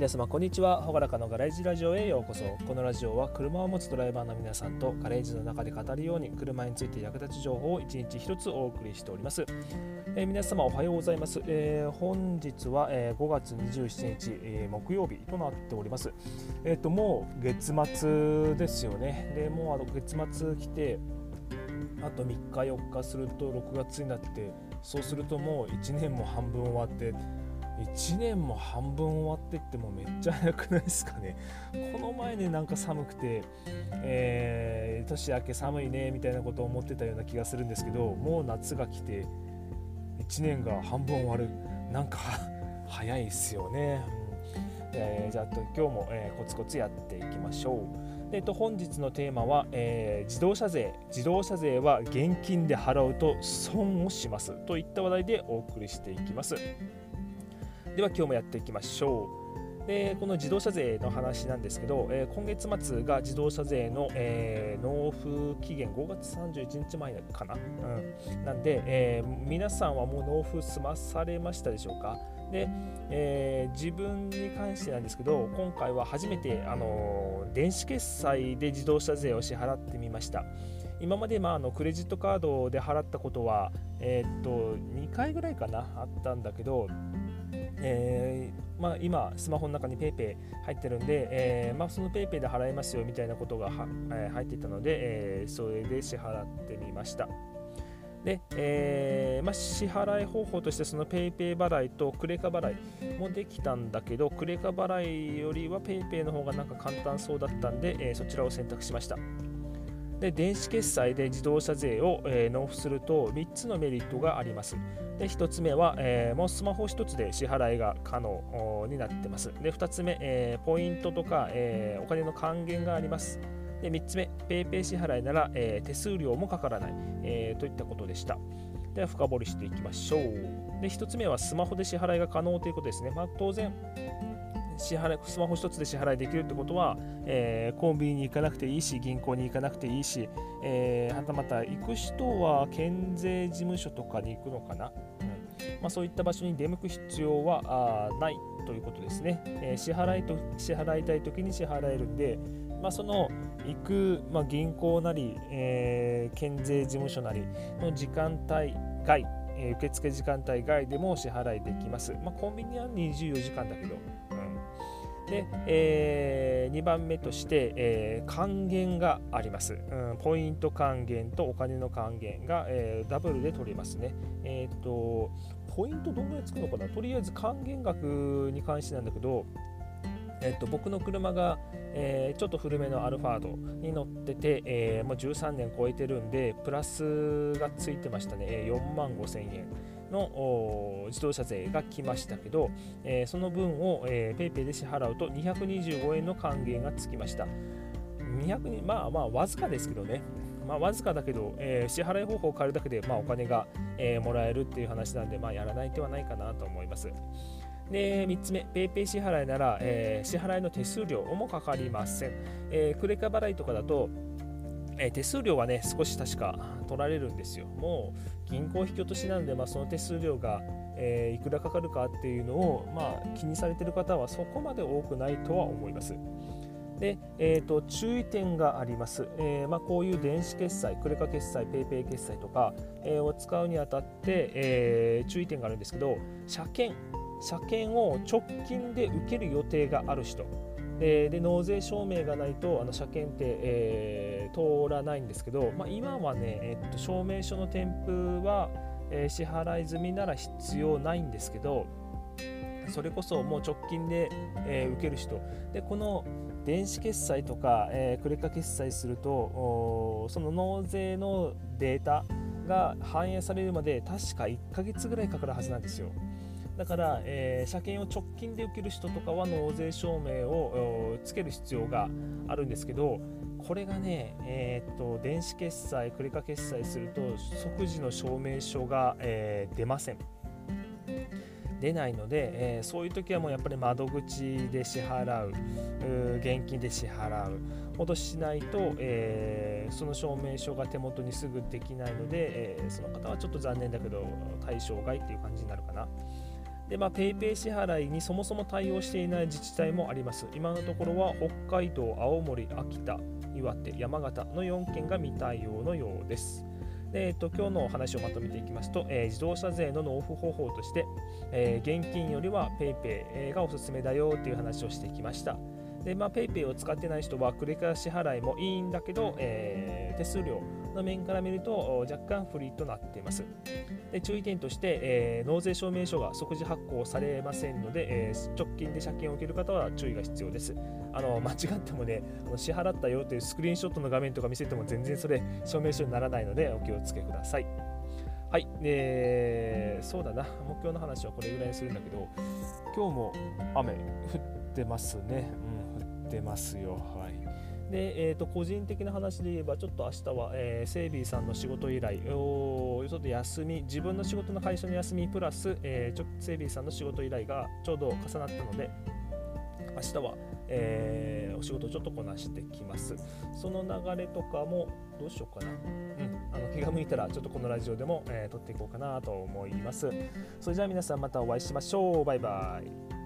皆様こんにちは。ほがらかのガレージラジオへようこそ。このラジオは車を持つドライバーの皆さんとガレージの中で語るように車について役立つ情報を一日一つお送りしております、えー、皆様おはようございます、えー、本日は、えー、5月27日、え木曜日となっております。えっ、ともう月末ですよね。でもうあの月末来てあと3日4日すると6月になってそうするともう1年も半分終わって1年も半分終わってってもめっちゃ早くないですかね。この前ねなんか寒くて、えー、年明け寒いねみたいなことを思ってたような気がするんですけどもう夏が来て1年が半分終わる。なんか 早いですよね、うん。えー、じゃあ今日も、えー、コツコツやっていきましょう。えっと、本日のテーマは、えー、自動車税。自動車税は現金で払うと損をします。といった話題でお送りしていきます。では今日もやっていきましょう。でこの自動車税の話なんですけど、えー、今月末が自動車税の、えー、納付期限5月31日前かな、うん、なんで、えー、皆さんはもう納付済まされましたでしょうか？で、えー、自分に関してなんですけど今回は初めて、あの電子決済で自動車税を支払ってみました。今まで、まあ、あのクレジットカードで払ったことは、えー、っと2回ぐらいかなあったんだけどえー、まあ、今、スマホの中に PayPay 入ってるんで、えー、まあ、その PayPay で払えますよみたいなことが、えー、入っていたので、えそれで支払ってみました。で、えー、まあ、支払い方法としてその PayPay 払いとクレカ払いもできたんだけどクレカ払いよりは PayPay の方がなんか簡単そうだったんで、えー、そちらを選択しました。で電子決済で自動車税を、えー、納付すると3つのメリットがあります。で1つ目は、えー、もうスマホ1つで支払いが可能になってます。で2つ目、えー、ポイントとか、えー、お金の還元があります。で3つ目、PayPay 支払いなら、え、手数料もかからない、え、といったことでした。では深掘りしていきましょう。で1つ目はスマホで支払いが可能ということですね。まあ、当然支払スマホ1つで支払いできるってことは、えー、コンビニに行かなくていいし銀行に行かなくていいし、えー、はたまた行く人は県税事務所とかに行くのかな、うん。まあ、そういった場所に出向く必要はないということですね、えー、支払いと支払いたい時に支払えるんで、まあ、その行く、まあ、銀行なり、えー、県税事務所なりの時間帯外受付時間帯外でも支払いできます。まあ、コンビニは24時間だけど、で、えー、2番目として、えー、還元があります、うん。ポイント還元とお金の還元が、えー、ダブルで取れますね。えっ、と、ポイントどんぐらいつくのかな？とりあえず還元額に関してなんだけど、えっと、僕の車が、えー、ちょっと古めのアルファードに乗ってて、えー、もう13年超えてるんで、プラスがついてましたね、4万5千円。の自動車税が来ましたけど、えー、その分を、PayPay で支払うと225円の還元がつきました。200まあまあわずかですけどね、まあ、わずかだけど、えー、支払い方法を変えるだけで、まあ、お金が、えー、もらえるっていう話なんで、まあ、やらない手はないかなと思います。で3つ目、PayPay 支払いなら、えー、支払いの手数料もかかりません。えー、クレカ払いとかだと、え、手数料はね、少し確か取られるんですよ。もう銀行引き落としなんで、まあ、その手数料が、えー、いくらかかるかっていうのを、まあ、気にされてる方はそこまで多くないとは思います。で、えーと、注意点があります。えー、まあ、こういう電子決済、クレカ決済、PayPay 決済とか、えー、を使うにあたって、え、注意点があるんですけど、車検、車検を直近で受ける予定がある人、でで納税証明がないとあの車検って、えー、通らないんですけど、まあ、今はね、えっと、証明書の添付は、えー、支払い済みなら必要ないんですけどそれこそもう直近で、えー、受ける人。でこの電子決済とか、えー、クレカ決済するとその納税のデータが反映されるまで確か1ヶ月ぐらいかかるはずなんですよ。だから、えー、車検を直近で受ける人とかは納税証明をつける必要があるんですけどこれがね、えー、っと電子決済、クレカ決済すると即時の証明書が、えー、出ません。出ないので、えー、そういう時はもうやっぱり窓口で支払う、現金で支払うほどしないと、えー、その証明書が手元にすぐできないので、えー、その方はちょっと残念だけど対象外っていう感じになるかな。で、まあ、PayPay 支払いにそもそも対応していない自治体もあります。今のところは北海道、青森、秋田、岩手、山形の4県が未対応のようです。でえっと、今日のお話をまとめていきますと、えー、自動車税の納付方法として、えー、現金よりは PayPay がおすすめだよという話をしてきました。で、まあ、PayPay を使ってない人は繰り返し払いもいいんだけど、えー、手数料の面から見ると若干不利となっています。で注意点として、えー、納税証明書が即時発行されませんので、えー、直近で借金を受ける方は注意が必要です。あの間違ってもね、あの支払ったよというスクリーンショットの画面とか見せても全然それ証明書にならないのでお気をつけください。はい、で、そうだな、目標の話はこれぐらいにするんだけど、今日も雨降ってますね。うん、降ってますよ。はい。で、えー、と個人的な話で言えば、ちょっと明日は、えー、セイビーさんの仕事依頼をちょっと休み、自分の仕事の会社の休みプラス、えー、ちょセイビーさんの仕事依頼がちょうど重なったので、明日は、えー、お仕事ちょっとこなしてきます。その流れとかもどうしようかな。うん、あの気が向いたらちょっとこのラジオでも、えー、撮っていこうかなと思います。それじゃあ皆さんまたお会いしましょう。バイバイ。